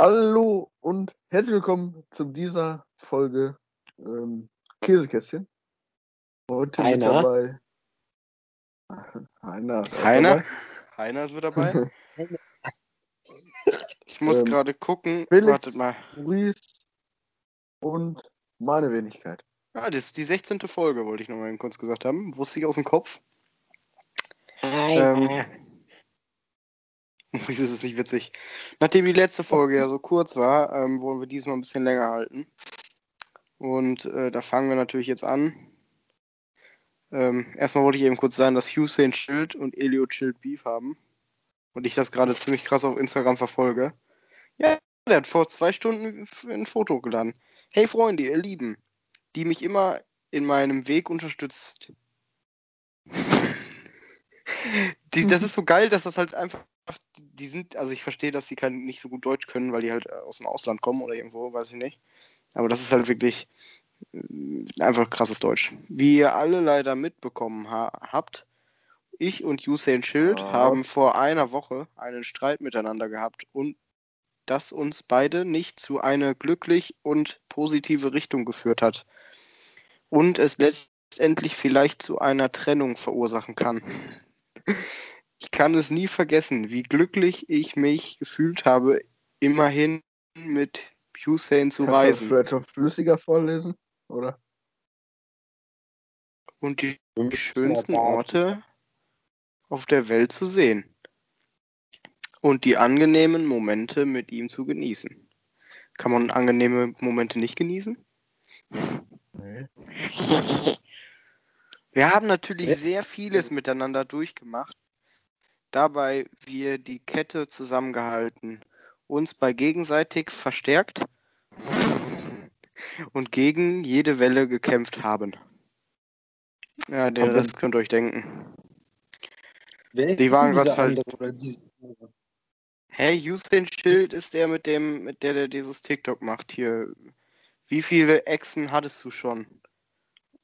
Hallo und herzlich willkommen zu dieser Folge ähm, Käsekästchen. Heute mit Heiner. dabei. Heiner. ist Heiner? dabei. Heiner ist mit dabei. Ich muss Ähm, gerade gucken. Felix. Wartet mal. Maurice und meine Wenigkeit. Ah, das ist die 16. Folge, wollte ich noch mal eben kurz gesagt haben. Wusste ich aus dem Kopf. Ähm, Das ist nicht witzig. Nachdem die letzte Folge ja so kurz war, ähm, wollen wir diesmal ein bisschen länger halten. Und äh, da fangen wir natürlich jetzt an. Ähm, erstmal wollte ich eben kurz sagen, dass Hussein Schild und Elio Schild Beef haben. Und ich das gerade ziemlich krass auf Instagram verfolge. Ja, der hat vor zwei Stunden ein Foto hochgeladen. Hey Freunde, ihr Lieben, die mich immer in meinem Weg unterstützt. Die, das ist so geil, dass das halt einfach die sind, also ich verstehe, dass die kein, nicht so gut Deutsch können, weil die halt äh, aus dem Ausland kommen oder irgendwo, weiß ich nicht. Aber das ist halt wirklich äh, einfach krasses Deutsch. Wie ihr alle leider mitbekommen ha habt, ich und Usain Schild Ja. haben vor einer Woche einen Streit miteinander gehabt und das uns beide nicht zu einer glücklich und positive Richtung geführt hat. Und es letztendlich vielleicht zu einer Trennung verursachen kann. Ich kann es nie vergessen, wie glücklich ich mich gefühlt habe, immerhin mit Hussein zu Kannst du reisen noch flüssiger vorlesen? Oder? und die müssen schönsten Orte auf der Welt zu sehen und die angenehmen Momente mit ihm zu genießen. Kann man angenehme Momente nicht genießen? Nee. Wir haben natürlich sehr vieles miteinander durchgemacht. Dabei wir die Kette zusammengehalten, uns bei gegenseitig verstärkt und gegen jede Welle gekämpft haben. Ja, den Rest könnt ihr euch denken. Die waren dieser halt-? Hey, Houston Schild ist der mit dem, mit der, der dieses TikTok macht hier. Wie viele Echsen hattest du schon?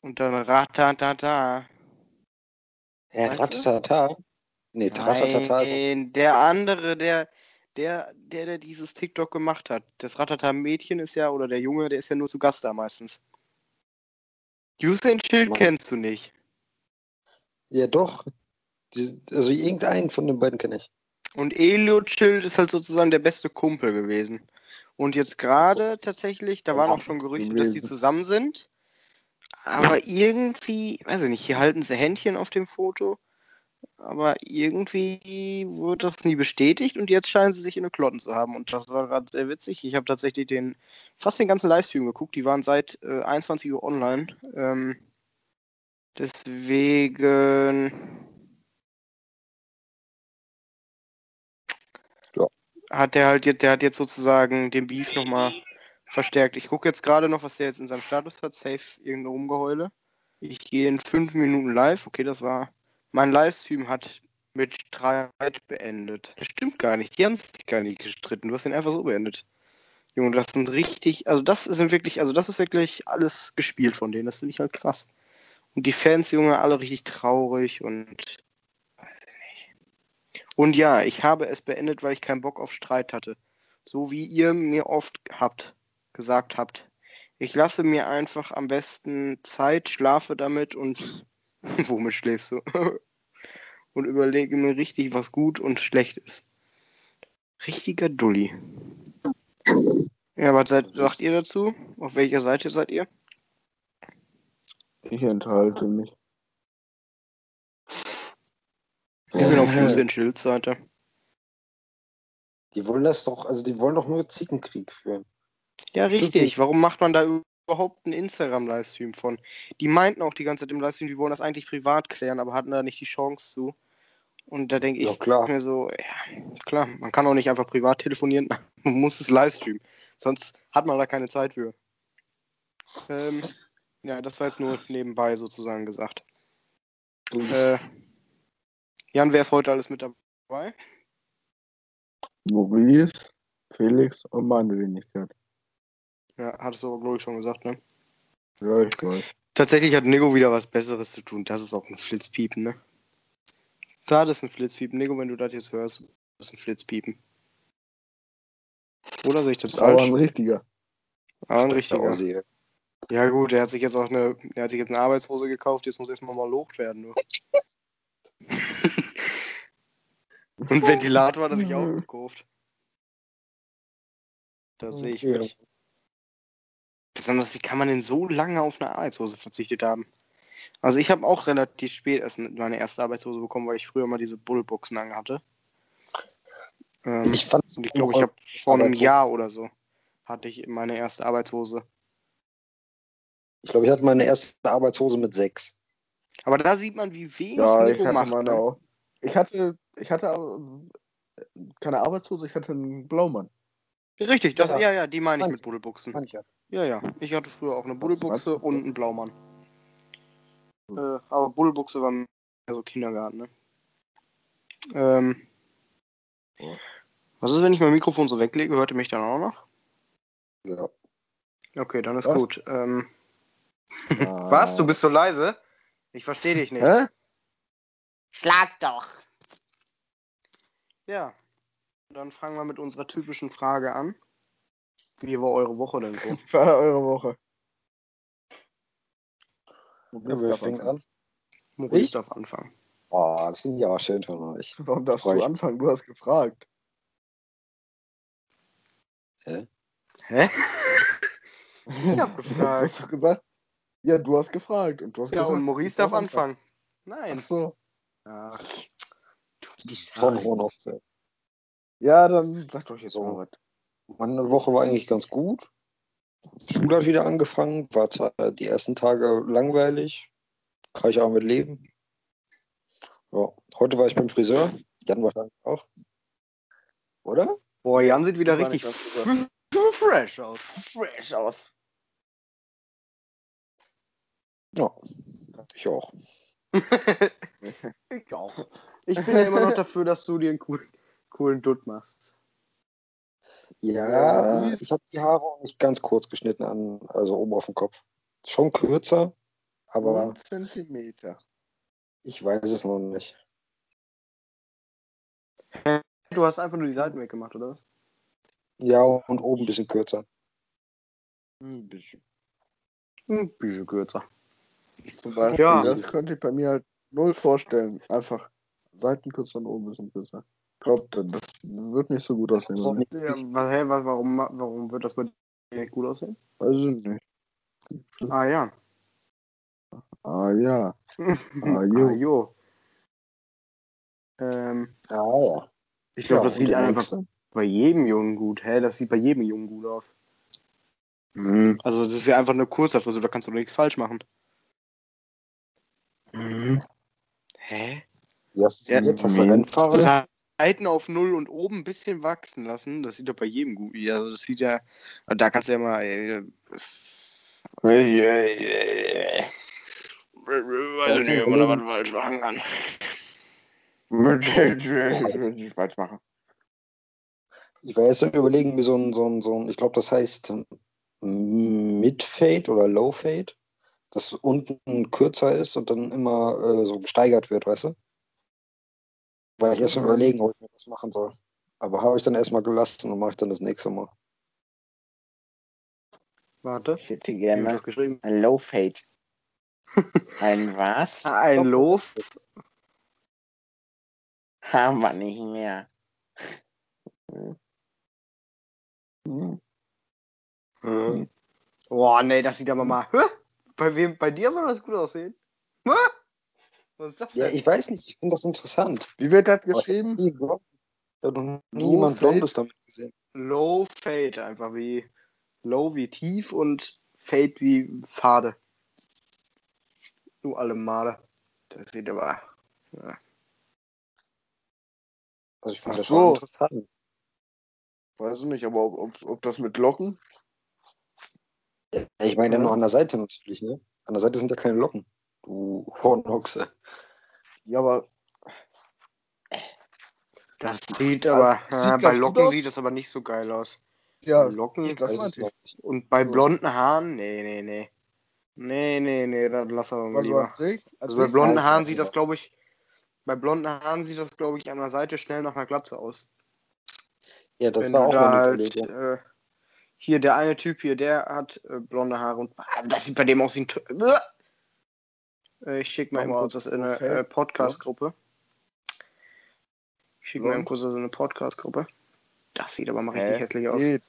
Und dann ratatata. Äh, Weißt du? Ratatata? Nee, Ratatata ist Nein, der andere, der, der, der, der dieses TikTok gemacht hat. Das Ratata-Mädchen ist ja, oder der Junge, der ist ja nur zu Gast da meistens. Usain Schild kennst du nicht. Ja, doch. Also irgendeinen von den beiden kenne ich. Und Elliot Schild ist halt sozusagen der beste Kumpel gewesen. Und jetzt gerade tatsächlich, da waren auch schon Gerüchte, dass die Gewesen. zusammen sind. Aber irgendwie, weiß ich nicht, hier halten sie Händchen auf dem Foto. Aber irgendwie wurde das nie bestätigt und jetzt scheinen sie sich in eine Klotten zu haben. Und das war gerade sehr witzig. Ich habe tatsächlich den fast den ganzen Livestream geguckt. Die waren seit äh, 21 Uhr online. Ähm, deswegen. Ja. Hat der halt jetzt, der hat jetzt sozusagen den Beef nochmal verstärkt. Ich gucke jetzt gerade noch, was der jetzt in seinem Status hat. Safe irgendeine Rumgeheule. Ich gehe in fünf Minuten live. Okay, das war. Mein Livestream hat mit Streit beendet. Das stimmt gar nicht. Die haben sich gar nicht gestritten. Du hast ihn einfach so beendet. Junge, das sind richtig. Also, das sind wirklich. Also, das ist wirklich alles gespielt von denen. Das finde ich halt krass. Und die Fans, Junge, alle richtig traurig und. Weiß ich nicht. Und ja, ich habe es beendet, weil ich keinen Bock auf Streit hatte. So wie ihr mir oft habt, gesagt habt. Ich lasse mir einfach am besten Zeit, schlafe damit und womit schläfst du? und überlege mir richtig, was gut und schlecht ist. Richtiger Dulli. Ja, was seid, sagt ihr dazu? Auf welcher Seite seid ihr? Ich enthalte mich. Ich bin auf Äh, Usain Schilds Seite. Die wollen das doch, also die wollen doch nur Zickenkrieg führen. Ja, richtig. Warum macht man da überhaupt einen Instagram-Livestream von? Die meinten auch die ganze Zeit im Livestream, die wollen das eigentlich privat klären, aber hatten da nicht die Chance zu. Und da denke ich Ja, klar. mir so, ja, klar, man kann auch nicht einfach privat telefonieren, man muss es Livestream. Sonst hat man da keine Zeit für. Ähm, ja, das war jetzt nur nebenbei sozusagen gesagt. Äh, Jan, wer ist heute alles mit dabei? Maurice, Felix und meine Wenigkeit. Ja, hattest du aber, glaube ich, schon gesagt, ne? Ja, ich weiß. Tatsächlich hat Nico wieder was Besseres zu tun. Das ist auch ein Flitzpiepen, ne? Da, das ist ein Flitzpiepen. Nico, wenn du das jetzt hörst, das ist ein Flitzpiepen. Oder sehe ich das Aber falsch? ein richtiger. Aber ein richtiger. Ja gut, er hat sich jetzt auch eine, er hat sich jetzt eine Arbeitshose gekauft, jetzt muss erstmal mal locht werden. Du. Und Ventilator hat er sich auch gekauft. Das sehe ich Ja. nicht. Besonders, wie kann man denn so lange auf eine Arbeitshose verzichtet haben? Also ich habe auch relativ spät erst meine erste Arbeitshose bekommen, weil ich früher mal diese Bullboxen angehatte. Ähm, Ich fand ich glaube, ich habe vor einem. Jahr oder so hatte ich meine erste Arbeitshose. ich, glaube, ich hatte meine erste Arbeitshose mit sechs. Aber da sieht man, wie wenig Ja, ich Nico hatte macht. meine Ne? auch. Ich hatte, ich hatte äh, keine Arbeitshose, ich hatte einen Blaumann. Richtig, das, Ja. ja, ja, die meine ich mit Buddelbuchsen. Manche. Ja, ja. Ich hatte früher auch eine Buddelbuchse du? und einen Blaumann. Äh, aber Buddelbuchse war mehr so Kindergarten, ne? Ähm, Ja. Was ist, wenn ich mein Mikrofon so weglege? Hört ihr mich dann auch noch? Ja. Okay, dann ist Was? gut. Ähm, Ah. was? Du bist so leise? Ich verstehe dich nicht. Hä? Schlag doch! Ja. Dann fangen wir mit unserer typischen Frage an. Wie war eure Woche denn so? Wie war eure Woche? Ja, wer fängt an? Maurice Ich? darf anfangen. Oh, das finde ich aber schön von euch. Warum darfst Freu du ich. anfangen? Du hast gefragt. Hä? Ich hab gefragt. Du hast doch gesagt. Ja, du hast gefragt und du hast Ja, gesagt. und Maurice darf anfangen. Ach Nein. so. Ja. Du bist Von Hohenhochzeit. Ja, dann sag doch jetzt So. mal was. Meine Woche war eigentlich ganz gut. Schule hat wieder angefangen, war zwar die ersten Tage langweilig, kann ich aber mit leben. Ja, heute war ich beim Friseur, Jan wahrscheinlich auch. Oder? Boah, Jan sieht wieder richtig fresh aus. Fresh aus. Ja, ich auch. ich auch. Ich bin ja immer noch dafür, dass du dir einen coolen, coolen Dutt machst. Ja, ich habe die Haare auch nicht ganz kurz geschnitten, an, also oben auf dem Kopf. Schon kürzer, aber Ein Zentimeter. ich weiß es noch nicht. Du hast einfach nur die Seiten weggemacht, oder was? Ja, und oben ein bisschen kürzer. Ein bisschen. Ein bisschen kürzer. Zum Beispiel, Ja. das könnte ich bei mir halt null vorstellen. Einfach Seiten kürzer und oben ein bisschen kürzer. Ich glaube, das wird nicht so gut aussehen. Oder? nicht. Was, warum, warum wird das bei dir nicht gut aussehen? Weiß ich nicht. Ah ja. Ah ja. Ah, jo. jo. Ähm, Ah ja. ich glaube, ja, das sieht einfach nächste? bei jedem Jungen gut. Hä, das sieht bei jedem Jungen gut aus. Mhm. Also das ist ja einfach eine kurze Frisur, da kannst du nichts falsch machen. Mhm. Hä? Ja, was ist Ja, jetzt? Hast du. Rennfahrer? Seiten auf Null und oben ein bisschen wachsen lassen, das sieht doch bei jedem gut. Also das sieht ja, da kannst du ja mal. Äh, weiß ich nicht, ob man da was falsch machen kann. Ich falsch machen. Ich war erst am überlegen, mir so ein, so ein, so ein ich glaube, das heißt ähm, Mid-Fade oder Low-Fade, das unten kürzer ist und dann immer äh, so gesteigert wird, weißt du? Weil ich erst überlegen, ob ich mir das machen soll. Aber habe ich dann erstmal gelassen und mache ich dann das nächste Mal. Warte. Ich hätte gerne das geschrieben? ein Low Fade. Ein was? Ein Lof. Haben wir nicht mehr. Mhm. Hm. Boah, nee, das sieht aber mal. Bei wem? Bei dir soll das gut aussehen? Was ist das Ja, denn? ich weiß nicht, ich finde das interessant. Wie wird das geschrieben? nie blond- Ich habe noch nie Low jemand Fade? Blondes damit gesehen. Low Fade, einfach wie Low wie tief und Fade wie Fade. Du alle Male. Das sieht aber. Ja. Also ich finde Ach das so. interessant. Weiß ich nicht, aber ob, ob, ob das mit Locken? Ich meine ja Ja. nur an der Seite natürlich, ne? An der Seite sind ja keine Locken. Du Hornochse. Ja, aber Das sieht aber. Sieht ganz bei Locken sieht das aber nicht so geil aus. ja, Locken das und bei blonden Haaren, nee, nee, nee. Nee, nee, nee, dann lass aber mal Also lieber. an Also bei blonden Haaren sieht das, glaube ich, bei blonden Haaren sieht das, glaube ich, an der Seite schnell nach einer Glatze aus. Ja, das Wenn war auch meine halt, äh, hier, der eine Typ hier, der hat äh, blonde Haare und ah, das sieht bei dem aus wie ein. Äh, ich schicke mal eben kurz das in eine äh, Podcast-Gruppe. Ich schicke mal eben kurz das in eine Podcast-Gruppe. Das sieht aber mal richtig Hä? hässlich aus. Geht.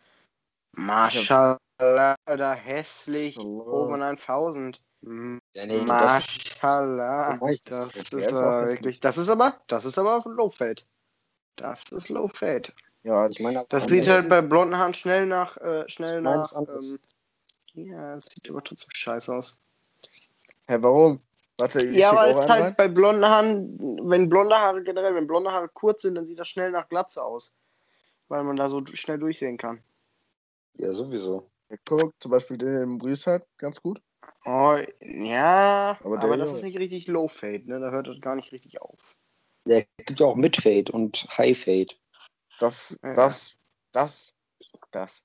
Maschallah, da hässlich. Oben 1000. Ja, nee, das ist, Maschallah. so meist Das das ist ist aber wirklich. Das ist aber, das ist aber Low Fade. Das ist Low Fade. Ja, ich meine, Das sieht halt bei blonden Haaren schnell nach, äh, schnell nach. Ähm, ja, es sieht aber trotzdem scheiße aus. Hä, warum? Warte, ich ja, es einen halt rein. bei blonden Haaren, wenn blonde Haare generell, wenn blonde Haare kurz sind, dann sieht das schnell nach Glatze aus. Weil man da so schnell durchsehen kann. ja, sowieso. Ja, Guck, zum Beispiel den im Brüß hat, ganz gut. Oh, ja, Aber aber, das ist nicht richtig Low Fade, ne? Da hört das gar nicht richtig auf. Ja, es gibt ja auch Mid-Fade und High-Fade. Das, Ja. das, das, das.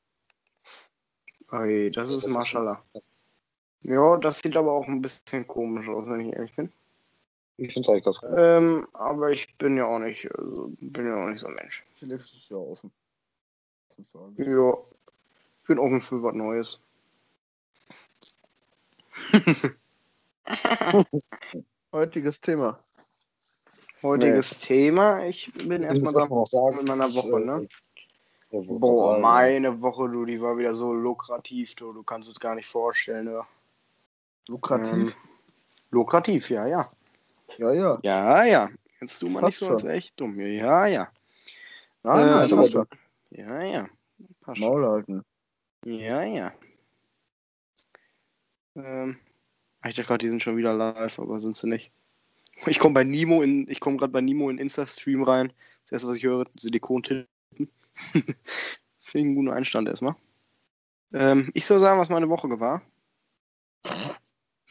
Oi, das ist das ist Maschallah. Ja, das sieht aber auch ein bisschen komisch aus, wenn ich ehrlich bin. Ich finde es eigentlich ganz gut. Ähm, aber ich bin ja auch nicht, also, bin ja auch nicht so ein Mensch. Philipp ist ja offen. Ja, ich bin offen für was Neues. Heutiges Thema. Heutiges Thema. Ich bin erstmal sagen, mit meiner das, Woche, ne? ja, Boah, meine Woche, du, die war wieder so lukrativ, du, du kannst es gar nicht vorstellen, ne? Lukrativ. Ähm, lukrativ, ja, ja. ja, ja. Ja, ja. Jetzt du mal Passt nicht so, als wäre ich dumm. Ja, ja. Nein, Äh, aber passt schon. Ja, ja. Passt. Maul halten. Ja, ja. Ähm, ich dachte gerade, die sind schon wieder live, aber sind sie nicht. Ich komme bei Nimo in, ich komme gerade bei Nimo in Insta-Stream rein. Das erste, was ich höre, Silikon-Titten. Deswegen guten Einstand erstmal. Ähm, ich soll sagen, was meine Woche war.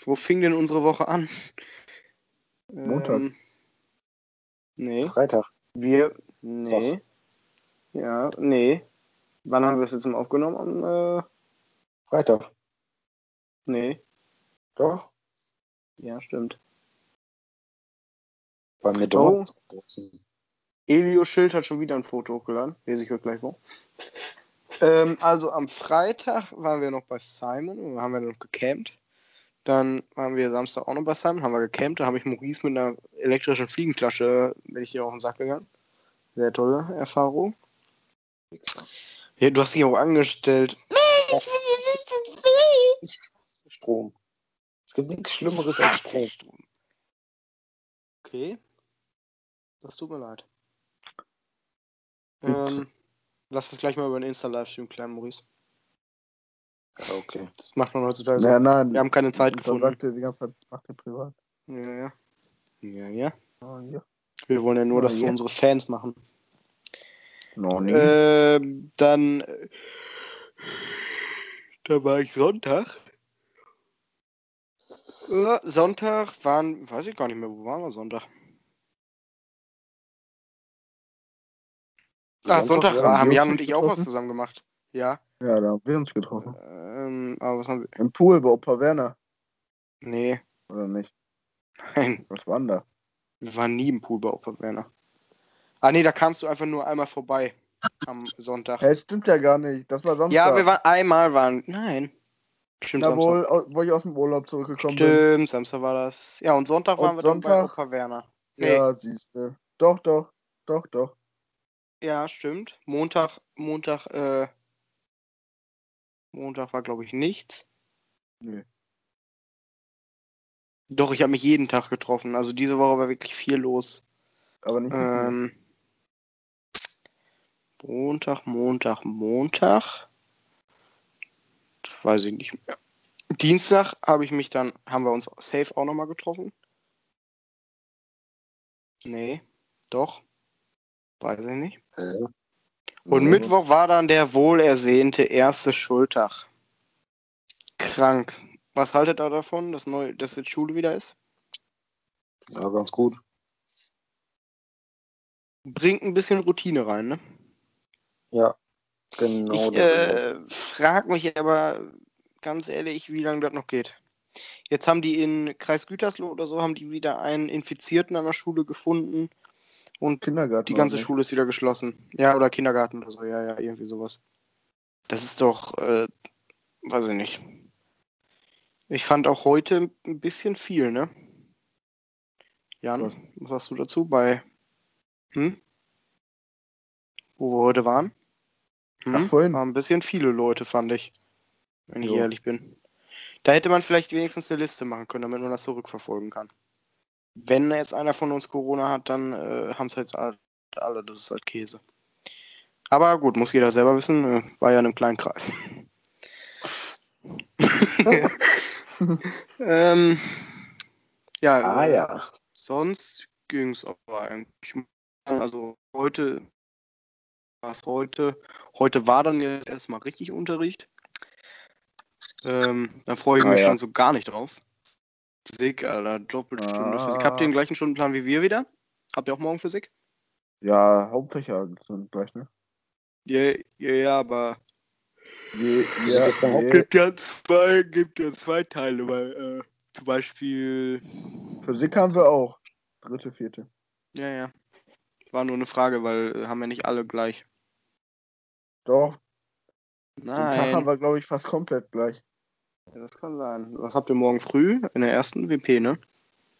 Wo fing denn unsere Woche an? Montag. Ähm, nee. Freitag. Wir. Nee. Ja, nee. Wann haben wir es jetzt mal aufgenommen? Am, äh, Freitag. nee. Doch. Ja, stimmt. Bei mir Oh. Elio Schild hat schon wieder ein Foto hochgeladen. Lese ich euch gleich vor. Ähm, also am Freitag waren wir noch bei Simon, da haben wir noch gecampt. Dann waren wir Samstag auch noch bei Simon, haben wir gecampt. Dann habe ich Maurice mit einer elektrischen Fliegenklatsche, bin ich hier auf den Sack gegangen. Sehr tolle Erfahrung. Ja, du hast dich auch angestellt. Strom. Es gibt nichts Schlimmeres als Strom. Okay. Das tut mir leid. Ähm, lass das gleich mal über den Insta-Livestream klären, Maurice. Ja, okay. Das macht man heutzutage so. Nein. Wir haben keine Zeit gefunden. sagt er die ganze Zeit, macht er privat. Ja, ja. Ja, ja. Ah, ja. Wir wollen ja nur Ja, das für ja. unsere Fans machen. Noch nie. Ähm, dann. äh, Da war ich Sonntag. Äh, Sonntag waren. Weiß ich gar nicht mehr, wo waren wir Sonntag? Ah, Sonntag, ja, haben wir Jan und ich auch was zusammen gemacht. Ja. ja, da haben wir uns getroffen. Ähm, aber was haben wir. Im Pool bei Opa Werner. Nee, Oder nicht? nein. Was war denn da? Wir waren nie im Pool bei Opa Werner. Ah, nee, da kamst du einfach nur einmal vorbei. Am Sonntag. Hä, stimmt ja gar nicht. Das war Samstag. Ja, wir waren einmal waren. Nein. Stimmt, Na Samstag. wohl, wo ich aus dem Urlaub zurückgekommen bin. Stimmt, Samstag war das. Ja, und Sonntag Und waren wir dann bei Sonntag? Opa Werner. Nee. Ja, siehste. Doch, doch. Doch, doch. Ja, stimmt. Montag, Montag, äh. Montag war, glaube ich, nichts. Nö. Doch, ich habe mich jeden Tag getroffen. Also diese Woche war wirklich viel los. Aber nicht. Ähm, Montag, Montag, Montag. Das weiß ich nicht mehr. Dienstag habe ich mich dann, haben wir uns safe auch nochmal getroffen. Nee, doch. Weiß ich nicht. Äh, Und Ja, Mittwoch war dann der wohlersehnte erste Schultag. Krank. Was haltet ihr davon, dass, neu, dass jetzt Schule wieder ist? ja, ganz gut. Bringt ein bisschen Routine rein, ne? Ja, genau. ich äh, frage mich aber ganz ehrlich, wie lange das noch geht. Jetzt haben die in Kreis Gütersloh oder so, haben die wieder einen Infizierten an der Schule gefunden. Und Kindergarten. die ganze? Schule ist wieder geschlossen. Ja, oder Kindergarten oder so, ja, ja, irgendwie sowas. Das ist doch, äh, weiß ich nicht. Ich fand auch heute ein bisschen viel, ne? Jan, Was? was sagst du dazu bei, hm? Wo wir heute waren? Hm? Ach, vorhin. Waren ein bisschen viele Leute, fand ich. Wenn ich Jo. ehrlich bin. Da hätte man vielleicht wenigstens eine Liste machen können, damit man das zurückverfolgen kann. Wenn jetzt einer von uns Corona hat, dann äh, haben es jetzt alle. Das ist halt Käse. Aber gut, muss jeder selber wissen. Äh, war ja in einem kleinen Kreis. ähm, ja, Ah äh, ja. sonst ging es aber eigentlich. Also heute war es heute. Heute war dann jetzt erstmal richtig Unterricht. Ähm, da freue ich Ah, mich ja. schon so gar nicht drauf. Physik, Alter, Doppelstunde Ah. Physik. Habt ihr den gleichen Stundenplan wie wir wieder? Habt ihr auch morgen Physik? Ja, Hauptfächer sind gleich, ne? Ja, ja, ja, aber ist der je, gibt ja zwei, gibt ja zwei Teile, weil äh, zum Beispiel, Physik haben wir auch. Dritte, vierte. ja, ja, war nur eine Frage, weil äh, haben ja nicht alle gleich. Doch, den Tag haben Nein, wir, glaube ich, fast komplett gleich. Ja, das kann sein. Was habt ihr morgen früh in der ersten WP, ne?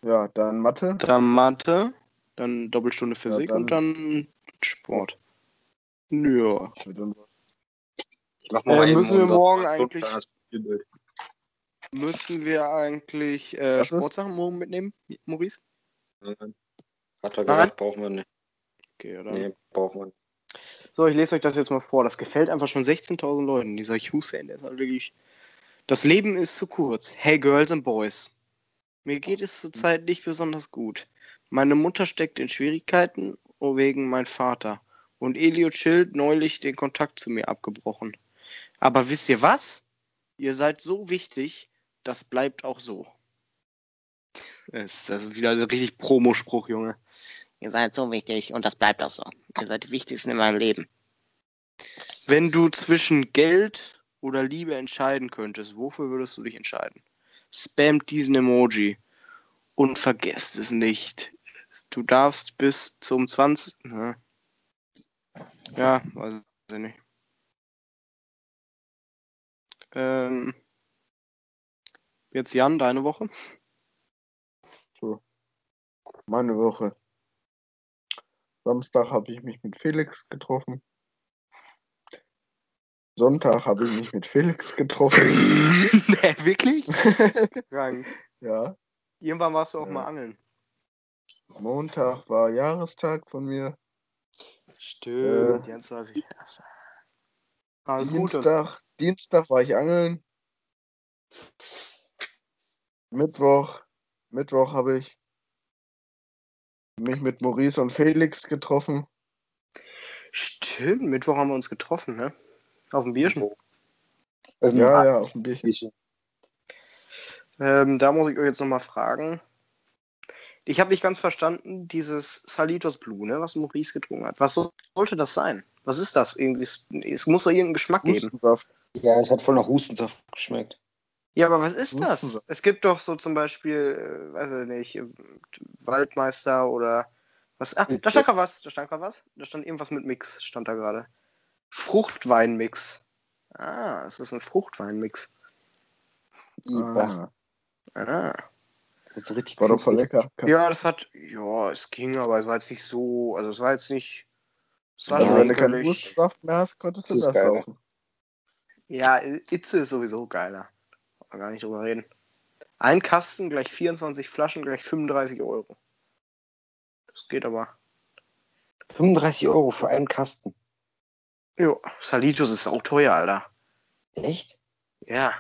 Ja, dann Mathe. Dann Mathe, dann Doppelstunde Physik dann- und dann Sport. Ja. Äh, müssen wir morgen eigentlich-. Müssen wir eigentlich äh? Sportsachen morgen mitnehmen, Maurice? Nein. Hat er gesagt, brauchen wir nicht. Okay, oder? Nee, brauchen wir nicht. So, ich lese euch das jetzt mal vor. Das gefällt einfach schon 16.000 Leuten. Dieser Hussein, der ist halt wirklich. Das Leben ist zu kurz. Hey, Girls and Boys. Mir geht es zurzeit nicht besonders gut. Meine Mutter steckt in Schwierigkeiten wegen mein Vater. Und Elio Child neulich den Kontakt zu mir abgebrochen. Aber wisst ihr was? Ihr seid so wichtig, das bleibt auch so. Das ist also wieder ein richtig Promospruch, Junge. Ihr seid so wichtig und das bleibt auch so. Ihr seid die wichtigsten in meinem Leben. Wenn du zwischen Geld oder Liebe entscheiden könntest, wofür würdest du dich entscheiden? Spamt diesen Emoji und vergesst es nicht. Du darfst bis zum 20. Ne? Ja, weiß ich nicht. Ähm, jetzt Jan, deine Woche? Meine Woche. Samstag habe ich mich mit Felix getroffen. Sonntag habe ich mich mit Felix getroffen. nee, wirklich? Krank. ja. Irgendwann warst du auch Ja. mal angeln. Montag war Jahrestag von mir. Stimmt, Äh, jetzt weiß ich. Alles Gute. Dienstag, Dienstag war ich angeln. Mittwoch, Mittwoch habe ich mich mit Maurice und Felix getroffen. Stimmt, Mittwoch haben wir uns getroffen, ne? Auf dem Bierchen. Ähm, Ja, ja, auf dem Bierchen. Bierchen. Ähm, da muss ich euch jetzt nochmal fragen. Ich habe nicht ganz verstanden, dieses Salitos Blue, ne, was Maurice getrunken hat. Was so, sollte das sein? Was ist das? Irgendwie, es, muss doch irgendeinen Geschmack geben. Hustensaft. Ja, es hat voll nach Hustensaft geschmeckt. Ja, aber was ist das? Es gibt doch so zum Beispiel, äh, weiß ich nicht, Waldmeister oder was. Ah, da stand gerade was. Da stand gerade was. Da stand irgendwas mit Mix, stand da gerade. Fruchtweinmix. Ah, es ist ein Fruchtweinmix. Ah, Ah. Das ist so richtig war doch voll lecker. Ja, das hat, ja, es ging, aber es war jetzt nicht so, also es war jetzt nicht, es war Also, schon wenn du keinen widerlich. Hustensaft mehr hast, konntest du Das ist das geil. kaufen. Ja, Itze ist sowieso geiler. Kann gar nicht drüber reden. Ein Kasten gleich 24 Flaschen gleich 35 Euro. Das geht aber. 35 Euro für einen Kasten. Jo, Salitos ist auch teuer, Alter. Echt? Ja.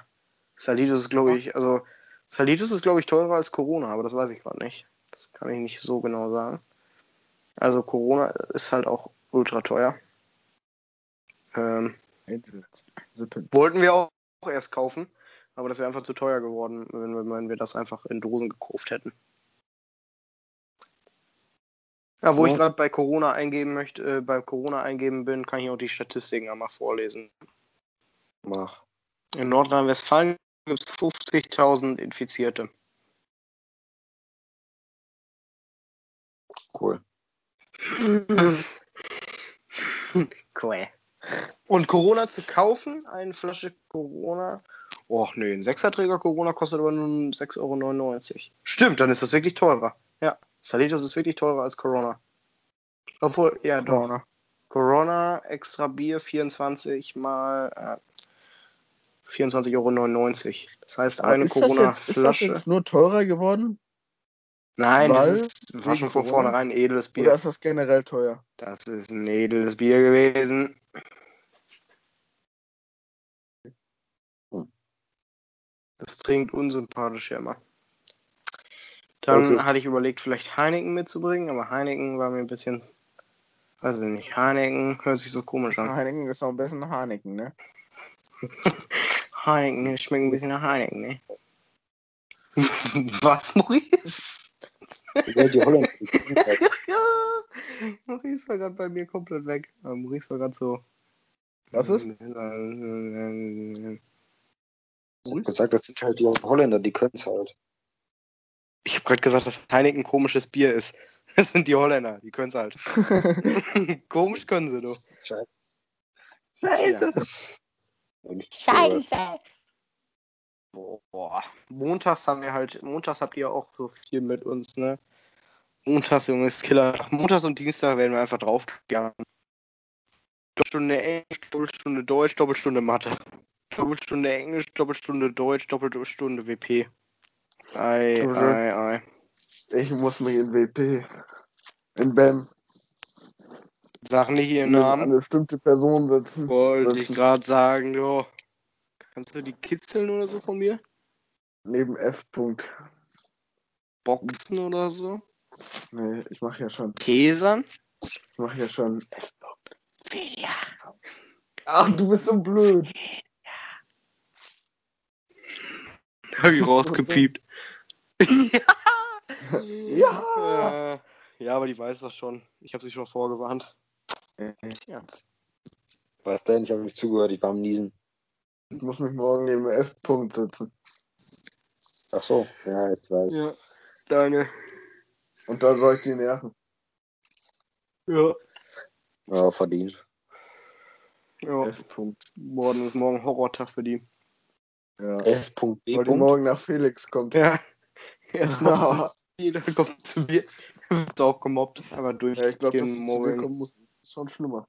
Salitos ist, glaube ich, also Salitos ist, glaube ich, teurer als Corona, aber das weiß ich gerade nicht. Das kann ich nicht so genau sagen. Also Corona ist halt auch ultra teuer. Ähm, wollten wir auch erst kaufen, aber das wäre einfach zu teuer geworden, wenn wir, wenn wir das einfach in Dosen gekauft hätten. Ja, wo Ja. ich gerade bei Corona eingeben möchte, äh, bei Corona eingeben bin, kann ich auch die Statistiken einmal vorlesen. Mach. In Nordrhein-Westfalen gibt es 50.000 Infizierte. Cool. Cool. Und Corona zu kaufen, eine Flasche Corona. Och nee, ein Sechserträger Corona kostet aber nur 6,99 Euro. Stimmt, dann ist das wirklich teurer. Salitos ist wirklich teurer als Corona. Obwohl, ja, doch. Corona. Corona, extra Bier, 24 mal äh, 24,99 Euro. Das heißt, eine jetzt, ist das Corona-Flasche. jetzt nur teurer geworden? Nein, Weil das ist, war schon von Corona? vornherein ein edles Oder Bier. ist das generell teuer? Das ist ein edles Bier gewesen. Das trinkt unsympathisch ja immer. Dann Okay. hatte ich überlegt, vielleicht Heineken mitzubringen, aber Heineken war mir ein bisschen. Weiß ich nicht, Heineken hört sich so komisch an. Heineken ist noch ein bisschen Heineken, ne? Heineken, schmeckt ein bisschen nach Heineken, ne? Was, Maurice? Wollen die Holländer. ja, Maurice war gerade bei mir komplett weg. Maurice war gerade so. Was ist? Ich hab gesagt, das sind halt die Holländer, die können es halt. Ich habe gerade gesagt, dass Heineken komisches Bier ist. Das sind die Holländer, die können es halt. Komisch können sie doch. Scheiße. Scheiße. Boah. Montags haben wir halt, montags habt ihr auch so viel mit uns, ne? Montags, Junge, ist Killer. Montags und Dienstag werden wir einfach draufgegangen. Doppelstunde Englisch, Doppelstunde Deutsch, Doppelstunde Mathe. Doppelstunde Englisch, Doppelstunde Deutsch, Doppelstunde WP. Ei, ei, ei. Ich muss mich in WP. In BAM. Sag nicht ihren Eine Namen. bestimmte Person sitzen. Wollte ich gerade sagen, du. Kannst du die kitzeln oder so von mir? Neben F. -Punkt. Boxen oder so? Nee, ich mache ja schon. Tesern? Ich mache ja schon. Ja. Ach, du bist so blöd. Hab ich rausgepiept. Ja. Äh, ja, aber die weiß das schon. Ich habe sie schon vorgewarnt. Ja. Was denn? Ich habe nicht zugehört, ich war am Niesen. Ich muss mich morgen neben F. -Punkt sitzen. Ach so, ja, jetzt weiß ich. ja. Danke. Und dann soll ich die nerven. Ja. Ja, verdient. ja. F. -Punkt. Morgen ist morgen Horrortag für die. Ja. F.B. Weil die morgen nach Felix kommt. Ja. Erstmal jeder kommt zu mir. Wird auch gemobbt. Aber durch Ja, ich glaube, dass es zu dir kommen muss, ist schon schlimmer.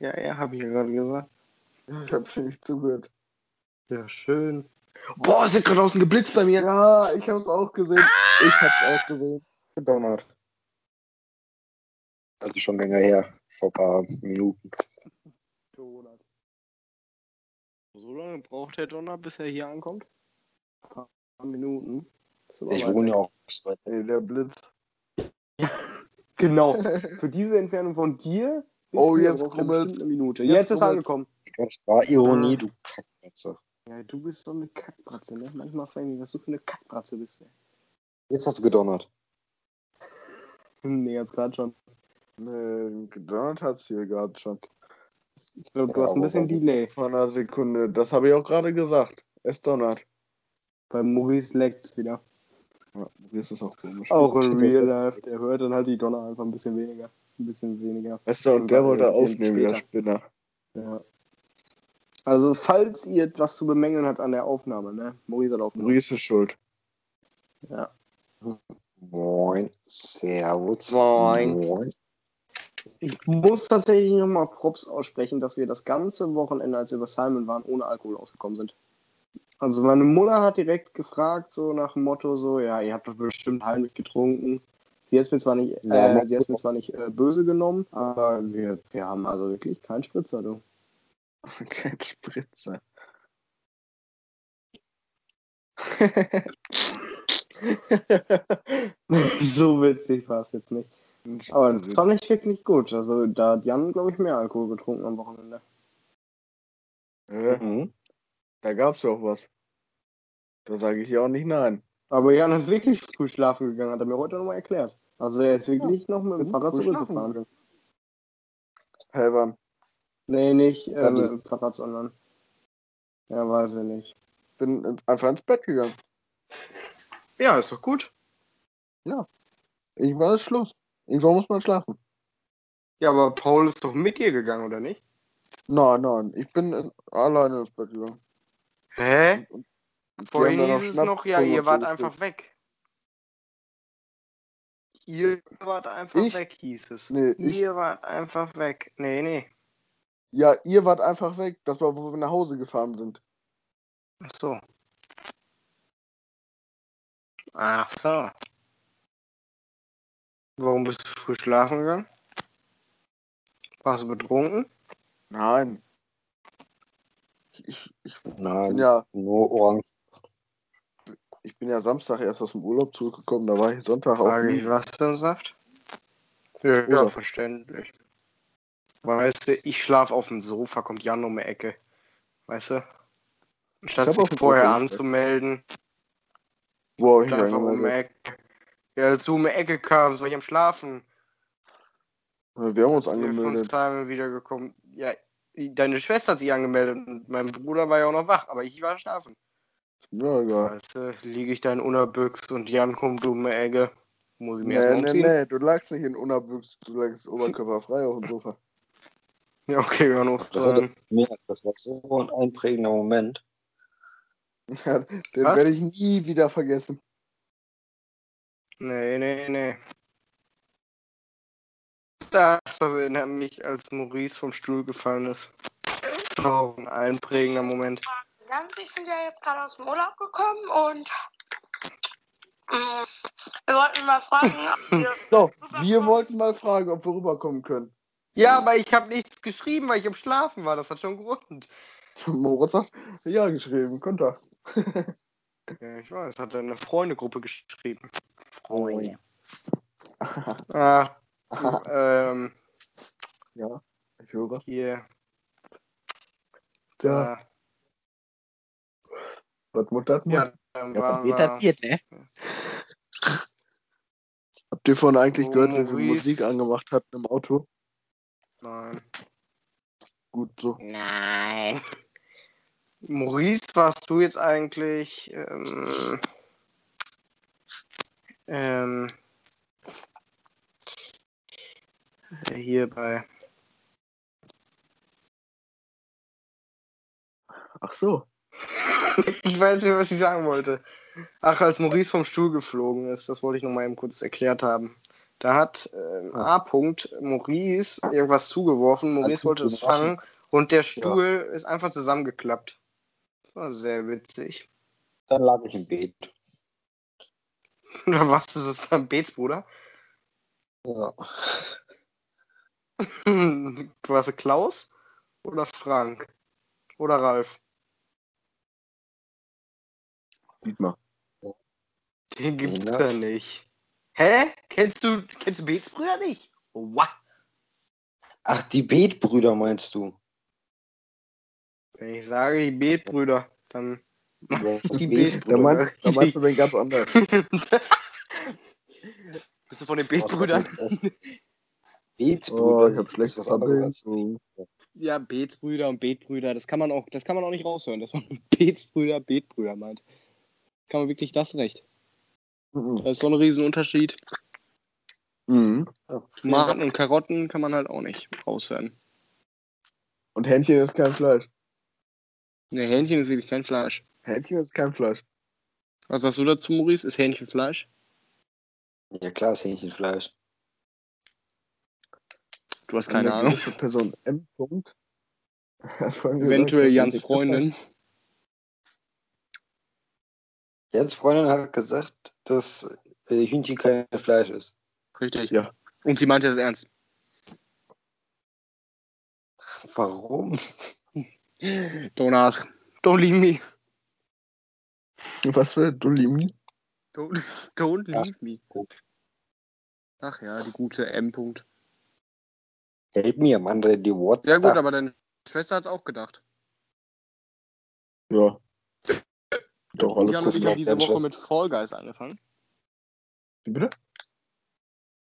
Ja, ja, habe ich ja gerade gesagt. Ja, ich habe nicht zugehört. Ja, schön. Boah, es wird gerade außen geblitzt bei mir. Ja, ich habe es auch gesehen. Ich habe auch gesehen. Gedonnert. Also schon länger her, vor ein paar Minuten. So lange braucht der Donner, bis er hier ankommt? Ein paar Minuten. Ich wohne ja auch. Ey, der Blitz. Genau. Für diese Entfernung von dir. Oh, jetzt bestimmt eine Minute. Jetzt Jetzt, ist er angekommen. Das war Ironie, Ah. du Kackplatze. Ja, du bist so eine Kackbratze, ne? Manchmal frage ich mich, was du für eine Kackbratze bist, ey. Jetzt hast du gedonnert. Nee, jetzt gerade schon. Nee, gedonnert hat es hier gerade schon. Ich glaube, du Ja, hast ein bisschen Delay. Vor einer Sekunde. Das habe ich auch gerade gesagt. Es donnert. Bei Maurice leckt es wieder. Ja, das ist auch komisch. Auch in Real Life. Der hört dann halt die Donner einfach ein bisschen weniger. Ein bisschen weniger. Weißt du, und der wollte aufnehmen, der. Spinner. Ja. Also, falls ihr etwas zu bemängeln habt an der Aufnahme, ne? Maurice hat aufgenommen. Maurice ist schuld. Ja. Moin. Servus. Moin. Ich muss tatsächlich nochmal Props aussprechen, dass wir das ganze Wochenende, als wir bei Simon waren, ohne Alkohol ausgekommen sind. Also meine Mutter hat direkt gefragt, so nach dem Motto, so, ja, ihr habt doch bestimmt heimlich getrunken. Sie hat mir zwar nicht, Ja, äh, sie hat's mir zwar nicht äh, böse genommen, aber wir, wir haben also wirklich keinen Spritzer, du. Kein Spritzer. so witzig war es jetzt nicht. Aber das fand ich wirklich gut. Also da hat Jan, glaube ich, mehr Alkohol getrunken am Wochenende. Ja, Mhm. da gab's ja auch was. Da sage ich ja auch nicht nein. Aber Jan ist wirklich früh schlafen gegangen, hat er mir heute nochmal erklärt. Also er ist wirklich noch mit dem Fahrrad zurückgefahren. Hä, wann? Nee, nicht äh, mit ich- dem Fahrrad, sondern. Ja, weiß ich nicht. Bin in- einfach ins Bett gegangen. Ja, ist doch gut. Irgendwann ist Schluss. Irgendwann muss man schlafen. Ja, aber Paul ist doch mit dir gegangen, oder nicht? Nein, nein, ich bin in, alleine ins Bett gegangen. Hä? Und Vorhin hieß es noch, ja, ihr wart einfach weg. Ihr wart einfach Ich? weg, hieß es. Nee, ich- ihr wart einfach weg. Nee, nee. Ja, ihr wart einfach weg. Das war, wo wir nach Hause gefahren sind. Ach so. Ach so. Warum bist du früh schlafen gegangen? Warst du betrunken? Nein. Ich, ich, Nein, bin ja, nur Orange. ich bin ja Samstag erst aus dem Urlaub zurückgekommen. Da war ich Sonntag auch. Frage ich, was für ein Saft? Ja, ja, verständlich. Weißt du, ich schlaf auf dem Sofa, kommt Jan um die Ecke. Weißt du? Statt sich vorher anzumelden, Wo ich einfach um die? Ecke. Ja, als du um die Ecke kamst, war ich am Schlafen. Wir haben uns Als wir von angemeldet. Simon wiedergekommen. Ja, deine Schwester hat sich angemeldet und mein Bruder war ja auch noch wach, aber ich war schlafen. Ja, egal. Weißt du, liege ich da in Unerbüchs und Jan kommt um die Ecke. Muss ich mir Nee, erstmal nee, umziehen? nee, du lagst nicht in Unerbüchs, du lagst oberkörperfrei auf dem Sofa. Ja, okay, wir noch Das war, das, ja, das war so ein einprägender Moment. Ja, den Was? werde ich nie wieder vergessen. Nee, nee, nee. Das erinnert mich, als Maurice vom Stuhl gefallen ist. Oh, ein einprägender Moment. Wir sind ja jetzt gerade aus dem Urlaub gekommen und mm, wir wollten mal fragen, ob wir So, wir wollten mal fragen, ob wir rüberkommen können. Ja, aber ich habe nichts geschrieben, weil ich am Schlafen war. Das hat schon Grund. Moritz hat ja geschrieben, konnte er. Ja, ich weiß, hat er eine Freundegruppe geschrieben. Ach, du, ähm, Ja, ich höre. hier. Ja, Da, was muss das ja, Ja, was waren geht, wir- das geht, ne? Habt ihr vorhin eigentlich gehört, wie wir. Musik angemacht hatten im Auto? Nein. Gut so. Nein. Maurice, warst du jetzt eigentlich ähm, ähm, hier bei Ach so. Ich weiß nicht, was ich sagen wollte. Ach, als Maurice vom Stuhl geflogen ist, das wollte ich noch mal eben kurz erklärt haben. Da hat ähm, A. -Punkt Maurice irgendwas zugeworfen. Maurice wollte es fangen und der Stuhl ist einfach zusammengeklappt. Das war sehr witzig. Dann lag ich im Beet. Da warst du sozusagen Betesbruder. Ja. Warst du Klaus oder Frank? Oder Ralf? Dietmar. Den gibt's Ja. ja nicht. Hä? Kennst du, kennst du Betesbrüder nicht? What? Ach, die Beetbrüder meinst du? Wenn ich sage die Betbrüder, dann Ja, die Da meinst, da meinst du den ganz anders. Bist du von den das? Beetsbrüder. Oh, ich hab ist schlechte was anderes. Ja, Betbrüder und Betbrüder, das kann man auch, das kann man auch nicht raushören, dass man Betbrüder, Betbrüder meint. Kann man wirklich das recht. Mhm. Das ist so ein Riesenunterschied. Mhm. Ja, Tomaten und Karotten kann man halt auch nicht raushören. Und Hähnchen ist kein Fleisch. Ne, Hähnchen ist wirklich kein Fleisch. Hähnchen ist kein Fleisch. Was sagst du dazu, Maurice? Ist Hähnchen Fleisch? ja klar, ist Hähnchenfleisch. Du hast keine Eine Ahnung. Person M. Punkt. Eventuell Jans Hähnchen Freundin. Jens Freundin hat gesagt, dass äh, Hühnchen kein Fleisch ist. Richtig. Ja. Und sie meinte das ernst. Warum? Don't ask. Don't leave me. Was für? Don't, don't Ach. leave me. Ach ja, die gute M. -Punkt. Help me, am andere die What? Ja gut, aber deine Schwester hat's auch gedacht. Ja. Doch, alles Jan und gut. ich haben diese Woche mit Fall Guys angefangen. Wie bitte?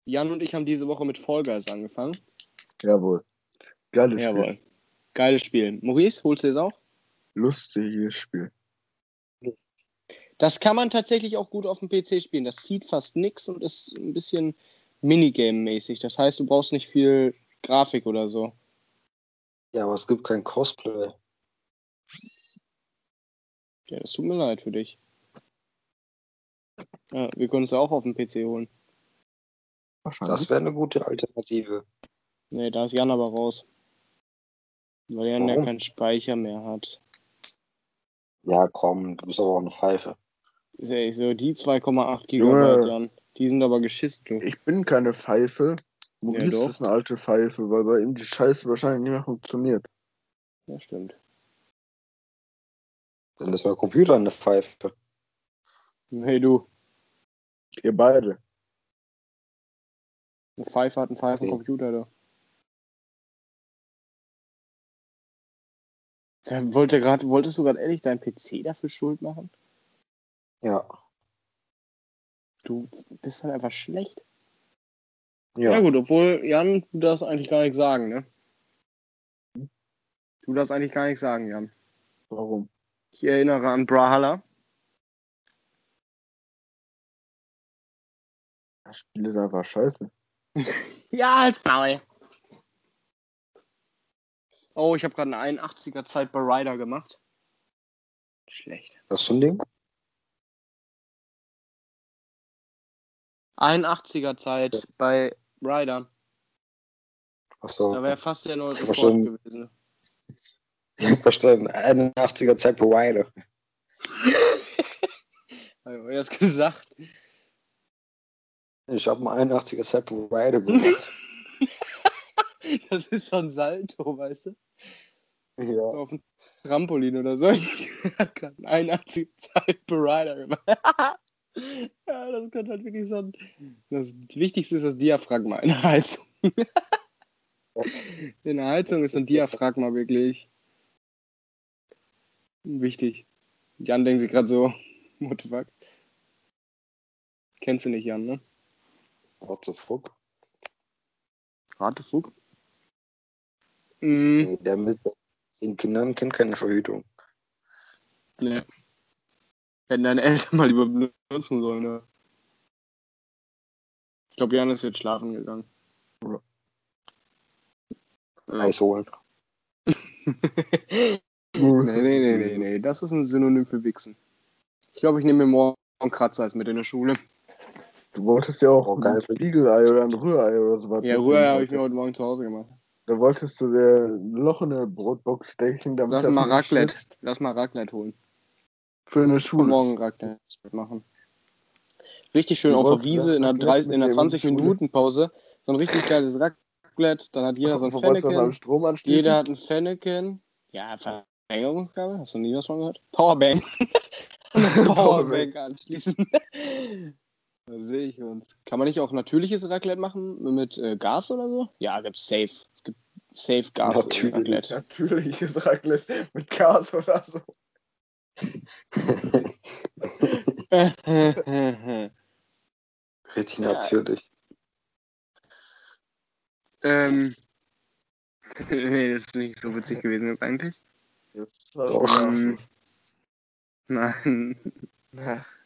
Jan und ich haben diese Woche mit Fall Guys angefangen. Jawohl. Geiles Spiel. Geiles Spiel. Maurice, holst du das auch? Lustiges Spiel. Das kann man tatsächlich auch gut auf dem PC spielen. Das zieht fast nix und ist ein bisschen Minigame-mäßig. Das heißt, du brauchst nicht viel Grafik oder so. Ja, aber es gibt kein Cosplay. Ja, das tut mir leid für dich. Ja, wir können es ja auch auf dem PC holen. Wahrscheinlich. Das wäre eine gute Alternative. Nee, da ist Jan aber raus. Weil Jan ja keinen Speicher mehr hat. Ja, komm, du bist aber auch eine Pfeife. Ist ja echt so, die 2,8 Junge. Gigabyte, Jan. Die sind aber geschissen, du. Ich bin keine Pfeife. Maurice doch. ist eine alte Pfeife, weil bei ihm die Scheiße wahrscheinlich nicht mehr funktioniert. Ja, stimmt. Dann ist mein Computer eine Pfeife. Hey du, Ihr beide. ein Pfeifer hat einen Okay. Pfeifencomputer da. Da wollte grad, wolltest du gerade ehrlich deinen PC dafür schuld machen? Ja. Du bist halt einfach schlecht. Ja. Ja gut, obwohl, Jan, du darfst eigentlich gar nichts sagen, ne? Du darfst eigentlich gar nichts sagen, Jan. Warum? Ich erinnere an Brawlhalla. Das Spiel ist einfach scheiße. Ja, als Maul. Oh, ich habe gerade eine 81er Zeit bei Ryder gemacht. Schlecht. Das ist so ein Ding? 81er Zeit bei Ryder. Achso. Da wäre fast der neue Rekord gewesen. Verstanden. 81er Zeit Provider. Habe ich das gesagt? Ich habe einen 81er Zeit Provider gemacht. Das ist so ein Salto, weißt du? ja. Auf dem Trampolin oder so. Ich habe gerade einen 81er Zeit bei Ryder gemacht. ja, das könnte halt wirklich so ein. Das Wichtigste ist das Diaphragma in der Heizung. in der Heizung ist ein Diaphragma wirklich wichtig. Jan denkt sich gerade so, what the fuck? Kennst du nicht, Jan, ne? What the fuck? Ratefug? Mm, Nee, der mit den Kindern kennt keine Verhütung. ne. Hätten deine Eltern mal lieber benutzen sollen, ne? Ich glaube, Jan ist jetzt schlafen gegangen. Eis holen. nee, nee, nee, nee, nee. Das ist ein Synonym für Wichsen. Ich glaube, ich nehme mir morgen Kratzeis mit in der Schule. Du wolltest ja auch Oh, geil. ein Spiegelei oder ein Rührei oder sowas. Ja, Rührei habe ich mir heute Morgen zu Hause gemacht. Da wolltest du dir ein Loch in der Brotbox stechen, damit Lass das mal Raclette. schwitzt Lass mal Raclette holen. Für eine Schule. morgen Raclette machen. Richtig schön Du auf der Wiese in einer, Raclette 30, in einer mitnehmen in die 20 Minuten Pause. So ein richtig geiles Raclette. Dann hat jeder so ein Fenneken. Jeder hat ein Fenneken. Ja, Verlängerungskabel. Hast du nie was von gehört? Powerbank. Powerbank anschließen. Da sehe ich uns. Kann man nicht auch natürliches Raclette machen mit äh, Gas oder so? Ja, gibt's safe. Es gibt safe Gas Natürlich. Raclette. Natürliches Raclette mit Gas oder so. Richtig Ja. natürlich. ähm. nee, das ist nicht so witzig gewesen jetzt eigentlich. Jetzt Doch. Ähm, nein.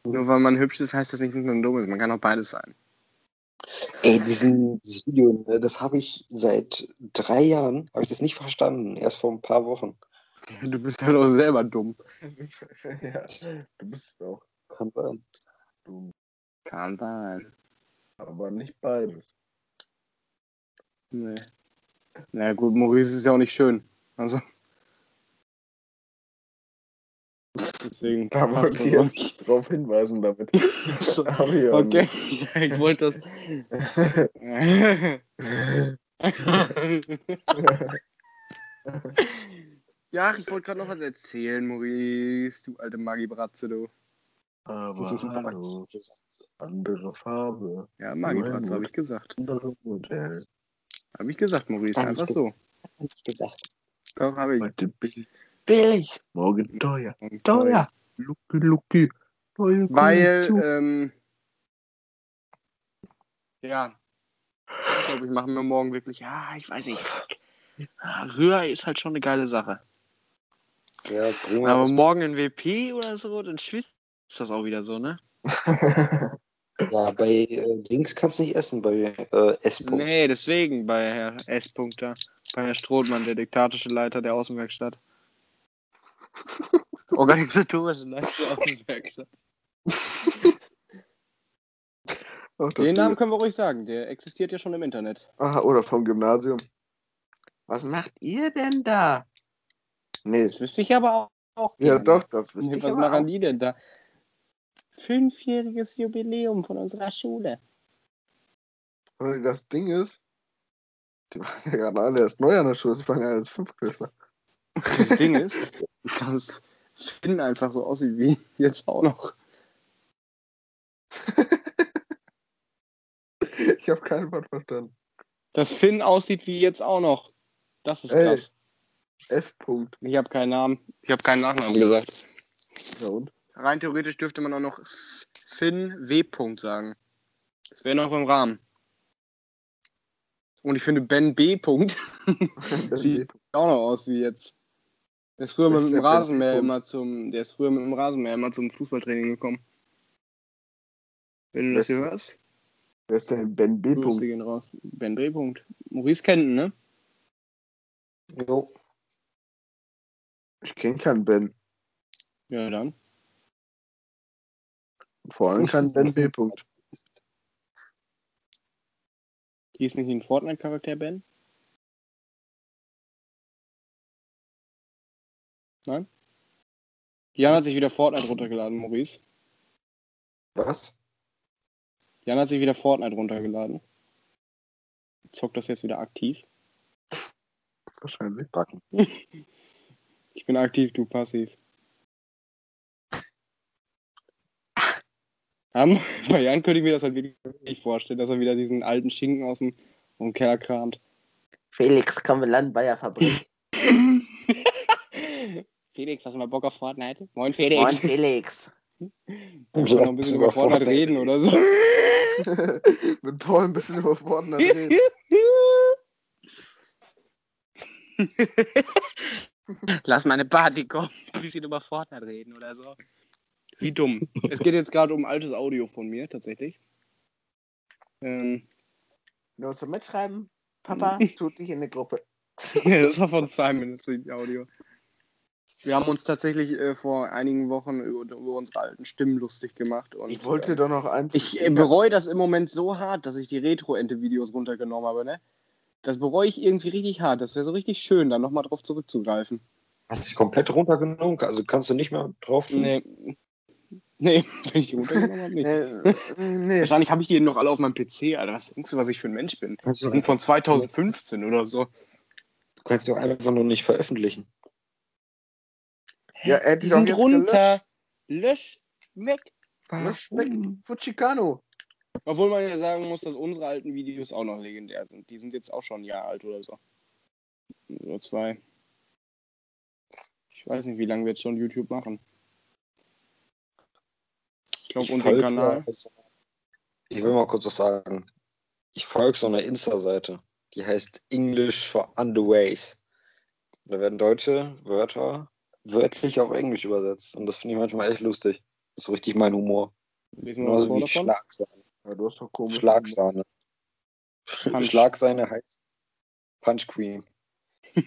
Nur weil man hübsch ist, heißt das nicht, dass man dumm ist. Man kann auch beides sein. Ey, diesen, dieses Video, ne, das habe ich seit drei Jahren, habe ich das nicht verstanden. Erst vor ein paar Wochen. Du bist halt auch selber dumm. ja, du bist auch Kann sein. dumm, Kann sein. aber nicht beides. Nee. Na gut, Maurice ist ja auch nicht schön. Also. Deswegen. Da wollte das ich auch jetzt drauf hinweisen damit. ich Okay, ich wollte das. ja, ich wollte gerade noch was erzählen, Maurice. Du alte Magibratze, du. Aber hallo, andere Farbe, Ja, Magibratze, habe ich gesagt. andere Modell. Habe ich gesagt, Maurice. Ich Einfach so. Hab ich gesagt. Doch, habe ich. Heute billig, billig, morgen teuer, teuer. Lucky, lucky, neue Weil, ähm, ja, ich glaube, ich mache mir morgen wirklich, ja, ich weiß nicht. Rührei ist halt schon eine geile Sache. Ja, mal Aber morgen in WP oder so, dann schwitzt das auch wieder so, ne? Ja, bei äh, Dings kannst du nicht essen, bei äh, S. -Punkt. Nee, deswegen bei Herr S. -Punkt da. Bei Herr Strothmann, der diktatische Leiter der Außenwerkstatt. Organisatorische der Außenwerkstatt. Ach, das Den Namen können wir ruhig sagen, der existiert ja schon im Internet. Aha, oder vom Gymnasium. Was macht ihr denn da? Nee, Das wüsste ich aber auch. auch ja gerne. doch, das wüsste Nee, ich Was aber machen auch. die denn da? Fünfjähriges Jubiläum von unserer Schule. Das Ding ist, die waren ja gerade alle erst neu an der Schule, sie waren ja als Fünftklässler. Das Ding ist, dass Finn einfach so aussieht wie jetzt auch noch. Ich habe kein Wort verstanden. Dass Finn aussieht wie jetzt auch noch. Das ist Ey. krass. F. -Punkt. Ich habe keinen Namen. Ich habe keinen Nachnamen gesagt. Ja und? Rein theoretisch dürfte man auch noch Finn W. -Punkt sagen. Das wäre noch im Rahmen. Und ich finde Ben B. -Punkt Das Sie- ist auch noch aus wie jetzt. Der ist früher mit dem Rasenmäher immer zum. Der ist früher mit dem Rasenmäher immer zum Fußballtraining gekommen. Wenn du das Das- hier hörst, Wer ist denn Ben B. -Punkt? gehen raus. Ben B. -Punkt. Maurice kennt ihn, ne? Jo. Ich kenne keinen Ben. Ja, dann. Vor allem keinen Ben B. -Punkt. Die ist nicht ein Fortnite-Charakter, Ben? Nein? Jan hat sich wieder Fortnite runtergeladen, Maurice. Was? Jan hat sich wieder Fortnite runtergeladen. Zockt das jetzt wieder aktiv. Wahrscheinlich. Backen. Ich bin aktiv, du passiv. Am- Bei Jan könnte ich mir das halt wirklich nicht vorstellen, dass er wieder diesen alten Schinken aus dem, aus dem Keller kramt. Felix, komm, wir landen bei der Fabrik. Felix, hast du mal Bock auf Fortnite? Moin Felix. Felix. Kannst du noch ein bisschen über Fortnite reden oder so? Mit Paul ein bisschen über Fortnite reden. Lass mal eine Party kommen, ein bisschen über Fortnite reden oder so. Wie dumm. Es geht jetzt gerade um altes Audio von mir, tatsächlich. Ähm, Nur zum Mitschreiben. Papa, tut dich in eine Gruppe. das war von Simon, das Audio. Wir haben uns tatsächlich äh, vor einigen Wochen über, über unsere alten Stimmen lustig gemacht. Und, Ich wollte äh, doch noch eins. ich äh, bereue das im Moment so hart, dass ich die Retro-Ente-Videos runtergenommen habe, ne? Das bereue ich irgendwie richtig hart. Das wäre so richtig schön, da nochmal drauf zurückzugreifen. Hast du dich komplett runtergenommen? Also kannst du nicht mehr drauf? Nee. Nee, wenn ich die runtergenommen habe, nicht. Nee. Wahrscheinlich habe ich die noch alle auf meinem PC, Alter. Was denkst du, was ich für ein Mensch bin? Kannst Die sind von 2015 oder so. du kannst die auch einfach nur nicht veröffentlichen. Ja, er Die sind runter. Lösch, weg. Lösch weg. Fujikano. Obwohl man ja sagen muss, dass unsere alten Videos auch noch legendär sind. Die sind jetzt auch schon ein Jahr alt oder so. Oder zwei. Ich weiß nicht, wie lange wir jetzt schon YouTube machen. Ich glaube, folge- Kanal. Ich will mal kurz was sagen. Ich folge so einer Insta-Seite, die heißt English for Underways. Da werden deutsche Wörter wörtlich auf Englisch übersetzt. Und das finde ich manchmal echt lustig. Das ist so richtig mein Humor. Lesen wir was vor wie davon? Schlagsahne. Ja, du hast doch komisch. Schlagsahne. Punch. Schlagsahne heißt Punch Queen. Das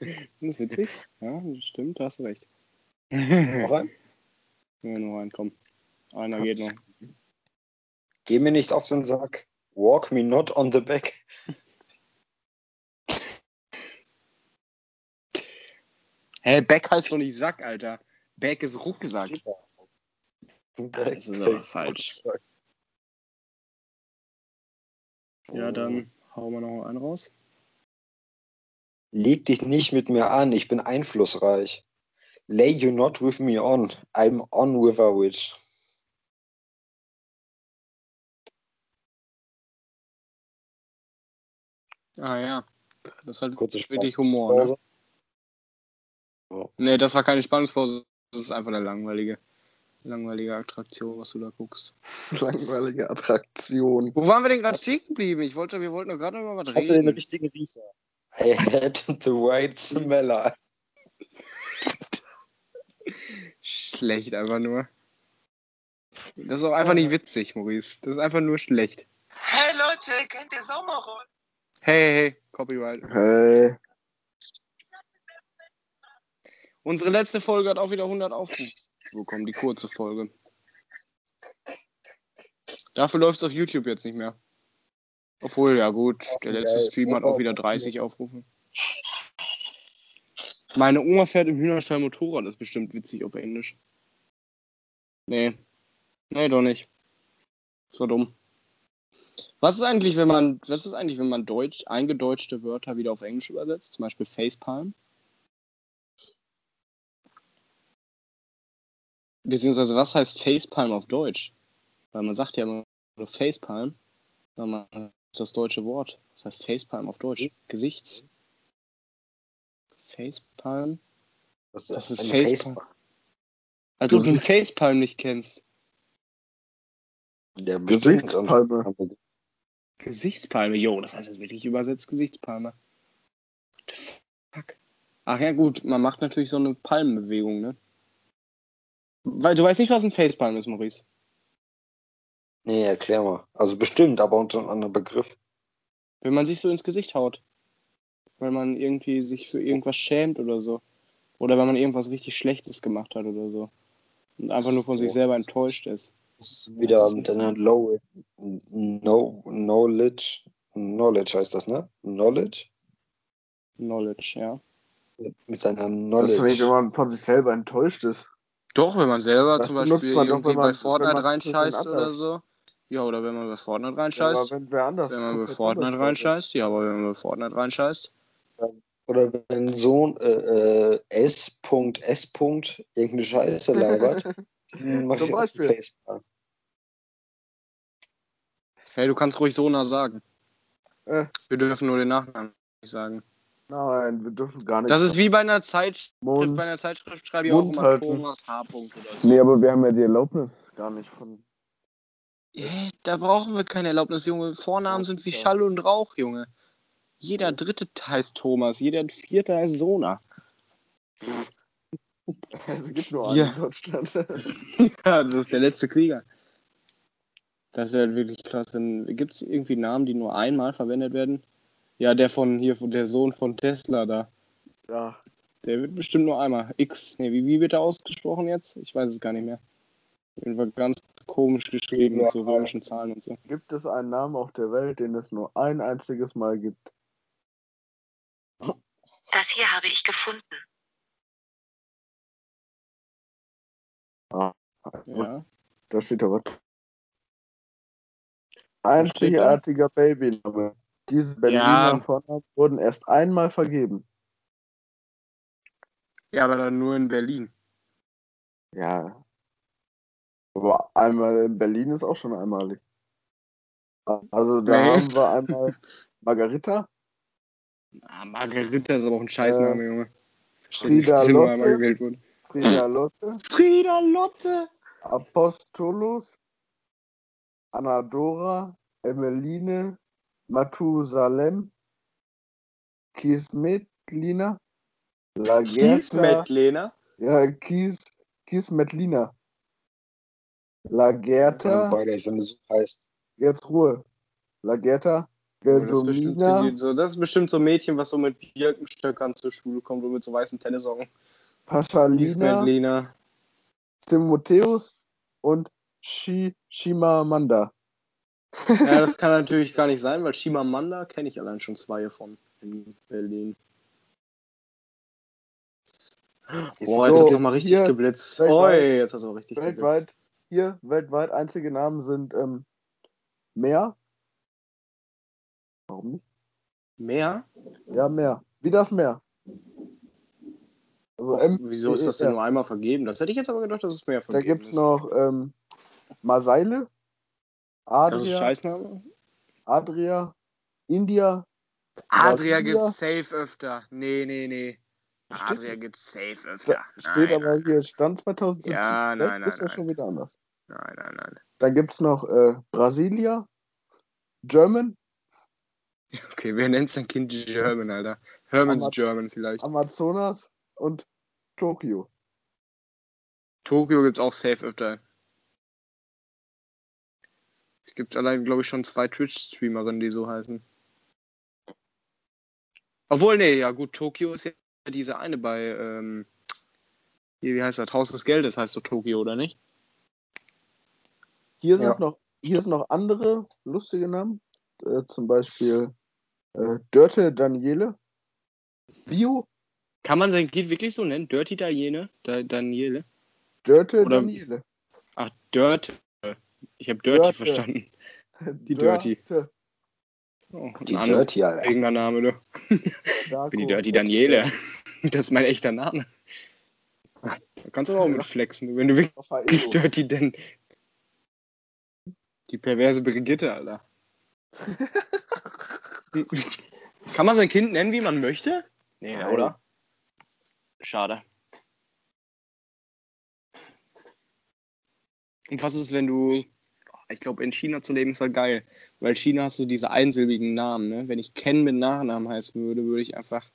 ist witzig. Ja, stimmt, da hast du recht. Noch ein? Ja, nur reinkommen. Einer geht noch. Geh mir nicht auf den Sack. Walk me not on the back. Hä, Back heißt doch nicht Sack, Alter. Back ist Rucksack. das ist aber falsch. Ja, dann hauen wir noch einen raus. Leg dich nicht mit mir an, ich bin einflussreich. Lay you not with me on, I'm on with a witch. Ah ja. Das ist halt Kurze richtig Humor, ne? Spannungspause. Nee, das war keine Spannungspause. Das ist einfach eine langweilige, langweilige Attraktion, was du da guckst. Langweilige Attraktion. Wo waren wir denn gerade stehen geblieben? Ich wollte, wir wollten doch gerade über was Hatte den reden. richtigen Riecher. I had the right smeller. Schlecht einfach nur. Das ist auch einfach nicht witzig, Maurice. Das ist einfach nur schlecht. Hey Leute, kennt ihr Sommerrollen? Hey, hey, hey, Copyright. Hey. Unsere letzte Folge hat auch wieder 100 Aufrufe bekommen, die kurze Folge. Dafür läuft es auf YouTube jetzt nicht mehr. Obwohl, ja gut, der letzte. Stream hat auch wieder 30 Aufrufe. Meine Oma fährt im Hühnerstall Motorrad, ist bestimmt witzig auf Englisch. Nee. Nee, doch nicht. So dumm. Was ist eigentlich, wenn man, was ist eigentlich, wenn man Deutsch, eingedeutschte Wörter wieder auf Englisch übersetzt? Zum Beispiel Facepalm? Beziehungsweise, was heißt Facepalm auf Deutsch? Weil man sagt ja immer nur Facepalm, weil man das deutsche Wort. Was heißt Facepalm auf Deutsch? Gesichts. Facepalm? Was Das ist eine Facepalm. Als ob du einen Facepalm nicht kennst. Ja, bestimmt. Gesichtspalme. Gesichtspalme, jo, das heißt jetzt wirklich übersetzt Gesichtspalme. What the fuck? Ach ja, gut, man macht natürlich so eine Palmenbewegung, ne? Weil du weißt nicht, was ein Facepalm ist, Maurice. Nee, erklär mal. Also bestimmt, aber unter einem anderen Begriff. Wenn man sich so ins Gesicht haut. Weil man irgendwie sich für irgendwas schämt oder so. Oder wenn man irgendwas richtig Schlechtes gemacht hat oder so. Und einfach nur von sich selber enttäuscht ist. Das ist wieder mit einer Low no, Knowledge. Knowledge heißt das, ne? Knowledge? Knowledge, ja. Mit seiner Das ist nicht, wenn Knowledge. man von sich selber enttäuscht ist. Doch, wenn man selber Das zum Beispiel man irgendwie man- bei Fortnite reinscheißt oder so. Ja, oder wenn man bei Fortnite Ja, aber reinscheißt. wenn wer anders. wenn man bei Fortnite reinscheißt. Ja, aber wenn man bei Fortnite reinscheißt. Oder wenn Sohn äh, äh, S. S. irgendeine Scheiße labert, dann mach Zum ich Beispiel. Hey, du kannst ruhig Sona sagen. Äh. Wir dürfen nur den Nachnamen nicht sagen. Nein, wir dürfen gar nicht. Das ist wie bei einer Zeitschrift. Mund. Bei einer Zeitschrift schreibe ich auch immer halten. Thomas H. oder so. Nee, aber wir haben ja die Erlaubnis gar nicht von. Äh, da brauchen wir keine Erlaubnis, Junge. Vornamen sind wie. Schall und Rauch, Junge. Jeder dritte heißt Thomas, jeder vierte heißt Sona. Es gibt nur einen Ja. in Deutschland. Ja, das ist der letzte Krieger. Das wäre wirklich krass. Gibt es irgendwie Namen, die nur einmal verwendet werden? Ja, der von hier, von der Sohn von Tesla da. ja, Der wird bestimmt nur einmal. X. Nee, wie, wie wird er ausgesprochen jetzt? Ich weiß es gar nicht mehr. Auf jeden Fall ganz komisch geschrieben mit so römischen Zahlen und so. gibt es einen Namen auf der Welt, den es nur ein einziges Mal gibt? Das hier habe ich gefunden. Ja. Da steht da was. steht Einzigartiger Babyname. Diese Berliner Ja. Vornamen wurden erst einmal vergeben. Ja, aber dann nur in Berlin. Ja. Aber einmal in Berlin ist auch schon einmalig. Also da Nee. haben wir einmal Margarita, Ah, Margarita ist aber auch ein Scheißname, Äh, Junge. Nur Lotte. Frida Lotte, Frida Lotte! Apostolos, Anadora, Emmeline, Matusalem, Kismetlina, Lagerta, Kiesmet-Lena. ja, Kies, Kismetlina, Lagerta, Beide, wenn es so heißt. jetzt Ruhe, Lagerta, Das ist, bestimmt, Gelsomina, so, das ist bestimmt so ein Mädchen, was so mit Birkenstöckern zur Schule kommt und mit so weißen Tennissocken. Paschalina. Timotheus und Shi, Shimamanda. Ja, das kann natürlich gar nicht sein, weil Shimamanda kenne ich allein schon zwei von in Berlin. Boah, jetzt So, hast du mal richtig hier, geblitzt. weltweit- Oi, jetzt hast du richtig Weltweit, geblitzt. hier, weltweit einzige Namen sind ähm, Meer. Warum nicht? Mehr? Ja, Meer. Wie das Meer. Also M, Wieso ist das denn ja. nur einmal vergeben? Das hätte ich jetzt aber gedacht, dass es mehr Da vergeben gibt es ist. noch ähm, Maseile, Das ist Adria, Scheißname? Adria, India. Adria gibt's safe öfter. Nee, nee, nee. Steht- Adria gibt's safe öfter. Steht nein, aber hier Stand 2017. Ja, nein, nein, ist das nein. schon wieder anders. nein, nein, nein. Dann gibt es noch äh, Brasilia, German, Okay, wer nennt sein Kind German, Alter? Herman's Amaz- German vielleicht. Amazonas und Tokio. Tokio gibt's auch safe öfter. Es gibt allein, glaube ich, schon zwei Twitch-Streamerinnen, die so heißen. Obwohl, nee, ja gut, Tokio ist ja diese eine bei, ähm, hier, wie heißt das? Haus des Geldes heißt so Tokio, oder nicht? Hier sind, Ja. noch, hier sind noch andere lustige Namen. Äh, zum Beispiel äh, Dörte Daniele. Bio Kann man sein Kind wirklich so nennen? Dirty Daniele? Da, Daniele? Dörte Oder- Daniele. Ach, Dirt. Ich habe Dirty Dörte. verstanden. Die Dirty. Dörte Oh, Die Dirty, Alter. eigener Name, du. Darko. Ich bin die Dirty Daniele. Das ist mein echter Name. Da kannst du aber auch mit flexen, wenn du wirklich. Dirty denn. Die perverse Brigitte, Alter. Kann man sein Kind nennen, wie man möchte? Nee, Nein. oder? Schade. Und was ist, wenn du. Ich glaube, in China zu leben ist halt geil. Weil China hast du diese einsilbigen Namen, ne? Wenn ich Ken mit Nachnamen heißen würde, würde ich einfach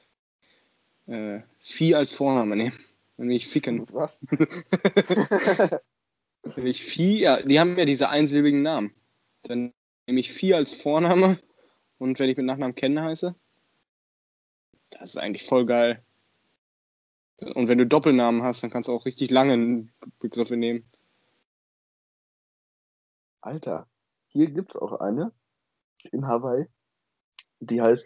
äh, Vieh als Vorname nehmen. Dann will ich ficken. Was? Wenn ich Vieh, ja, die haben ja diese einsilbigen Namen. Dann nehme ich Vieh als Vorname und wenn ich mit Nachnamen Ken heiße, das ist eigentlich voll geil. Und wenn du Doppelnamen hast, dann kannst du auch richtig lange Begriffe nehmen. Alter, hier gibt's auch eine in Hawaii. Die heißt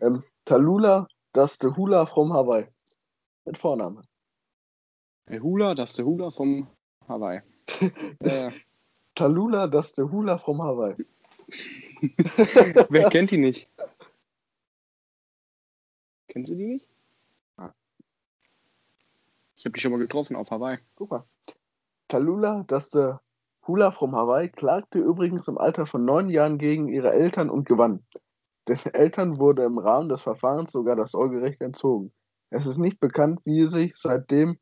ähm, Talula das the Hula from Hawaii. Mit Vorname. Der Hula, das ist der Hula vom Hawaii. ja. Talula das the Hula from Hawaii. Wer kennt die nicht? Kennst du die nicht? Ah. Ich habe die schon mal getroffen auf Hawaii. Guck mal. Talula das the Hula from Hawaii klagte übrigens im Alter von neun Jahren gegen ihre Eltern und gewann. Den Eltern wurde im Rahmen des Verfahrens sogar das Sorgerecht entzogen. Es ist nicht bekannt, wie sie sich seitdem,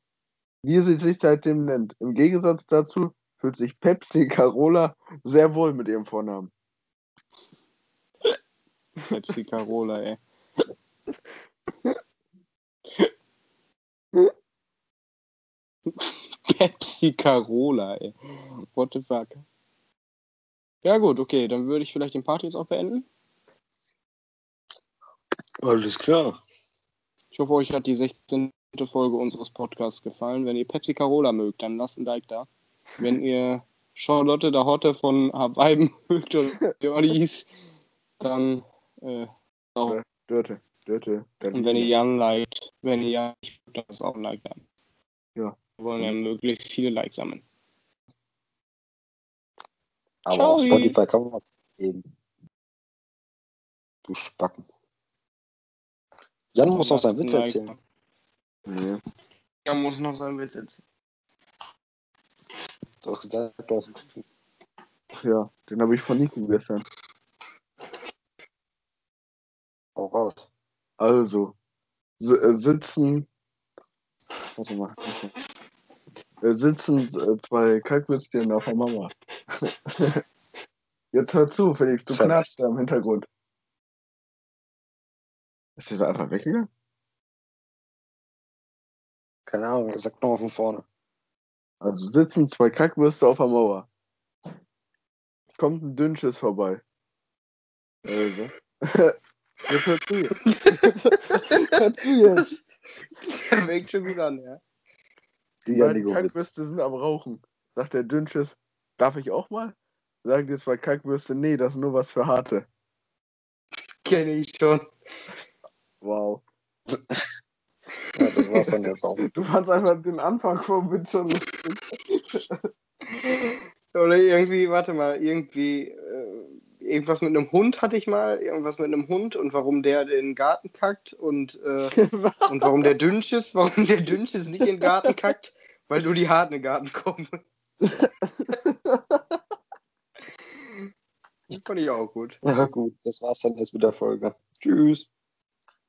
wie sie sich seitdem nennt. Im Gegensatz dazu fühlt sich Pepsi Carola sehr wohl mit ihrem Vornamen. Pepsi Carola, ey. Pepsi Carola, ey. What the fuck? Ja gut, okay, dann würde ich vielleicht den Part jetzt auch beenden. Alles klar. Ich hoffe, euch hat die 16. Folge unseres Podcasts gefallen. Wenn ihr Pepsi Carola mögt, dann lasst ein Like da. Wenn ihr Charlotte der Hotte von Hawaii mögt oder Dirties, dann äh, auch. Dörte, Dörte. Und wenn ihr Jan liked, wenn ihr Jan dann ist auch ein Like da. Ja. Wir wollen ja möglichst viele Likes sammeln. Aber Ciao. auf Spotify kann man geben. Du Spacken. Jan muss noch seinen Witz Like. erzählen. Nee. Jan muss noch seinen Witz erzählen. Du hast gesagt, du hast Ja, den habe ich von Nico gestern. auch raus. Also, äh, sitzen. Warte mal. warte. Äh, sitzen äh, zwei Kalkwürstchen auf der Mama. Jetzt hör zu, Felix, du knarrst da im Hintergrund. Ist das einfach weggegangen? Keine Ahnung, sag nochmal von vorne. Also sitzen zwei Kackwürste auf der Mauer. Kommt ein Dünnschiss vorbei. Also. Jetzt hör zu. hör zu jetzt. Der fängt schon wieder an, ja. Die Witz. Kackwürste sind am Rauchen. Sagt der Dünnschiss, darf ich auch mal? Sagen die zwei Kackwürste, nee, das ist nur was für Harte. Kenne ich schon. Wow. Ja, das war's dann jetzt auch. Du fandst einfach den Anfang vom Witz schon lustig. Oder irgendwie, warte mal, irgendwie, äh, irgendwas mit einem Hund hatte ich mal, irgendwas mit einem Hund und warum der in den Garten kackt und, äh, und warum der Dünnschiss, warum der Dünnschiss nicht in den Garten kackt, weil nur die Harten in den Garten kommen. Das fand ich auch gut. Ja, gut, das war's dann jetzt mit der Folge. Tschüss.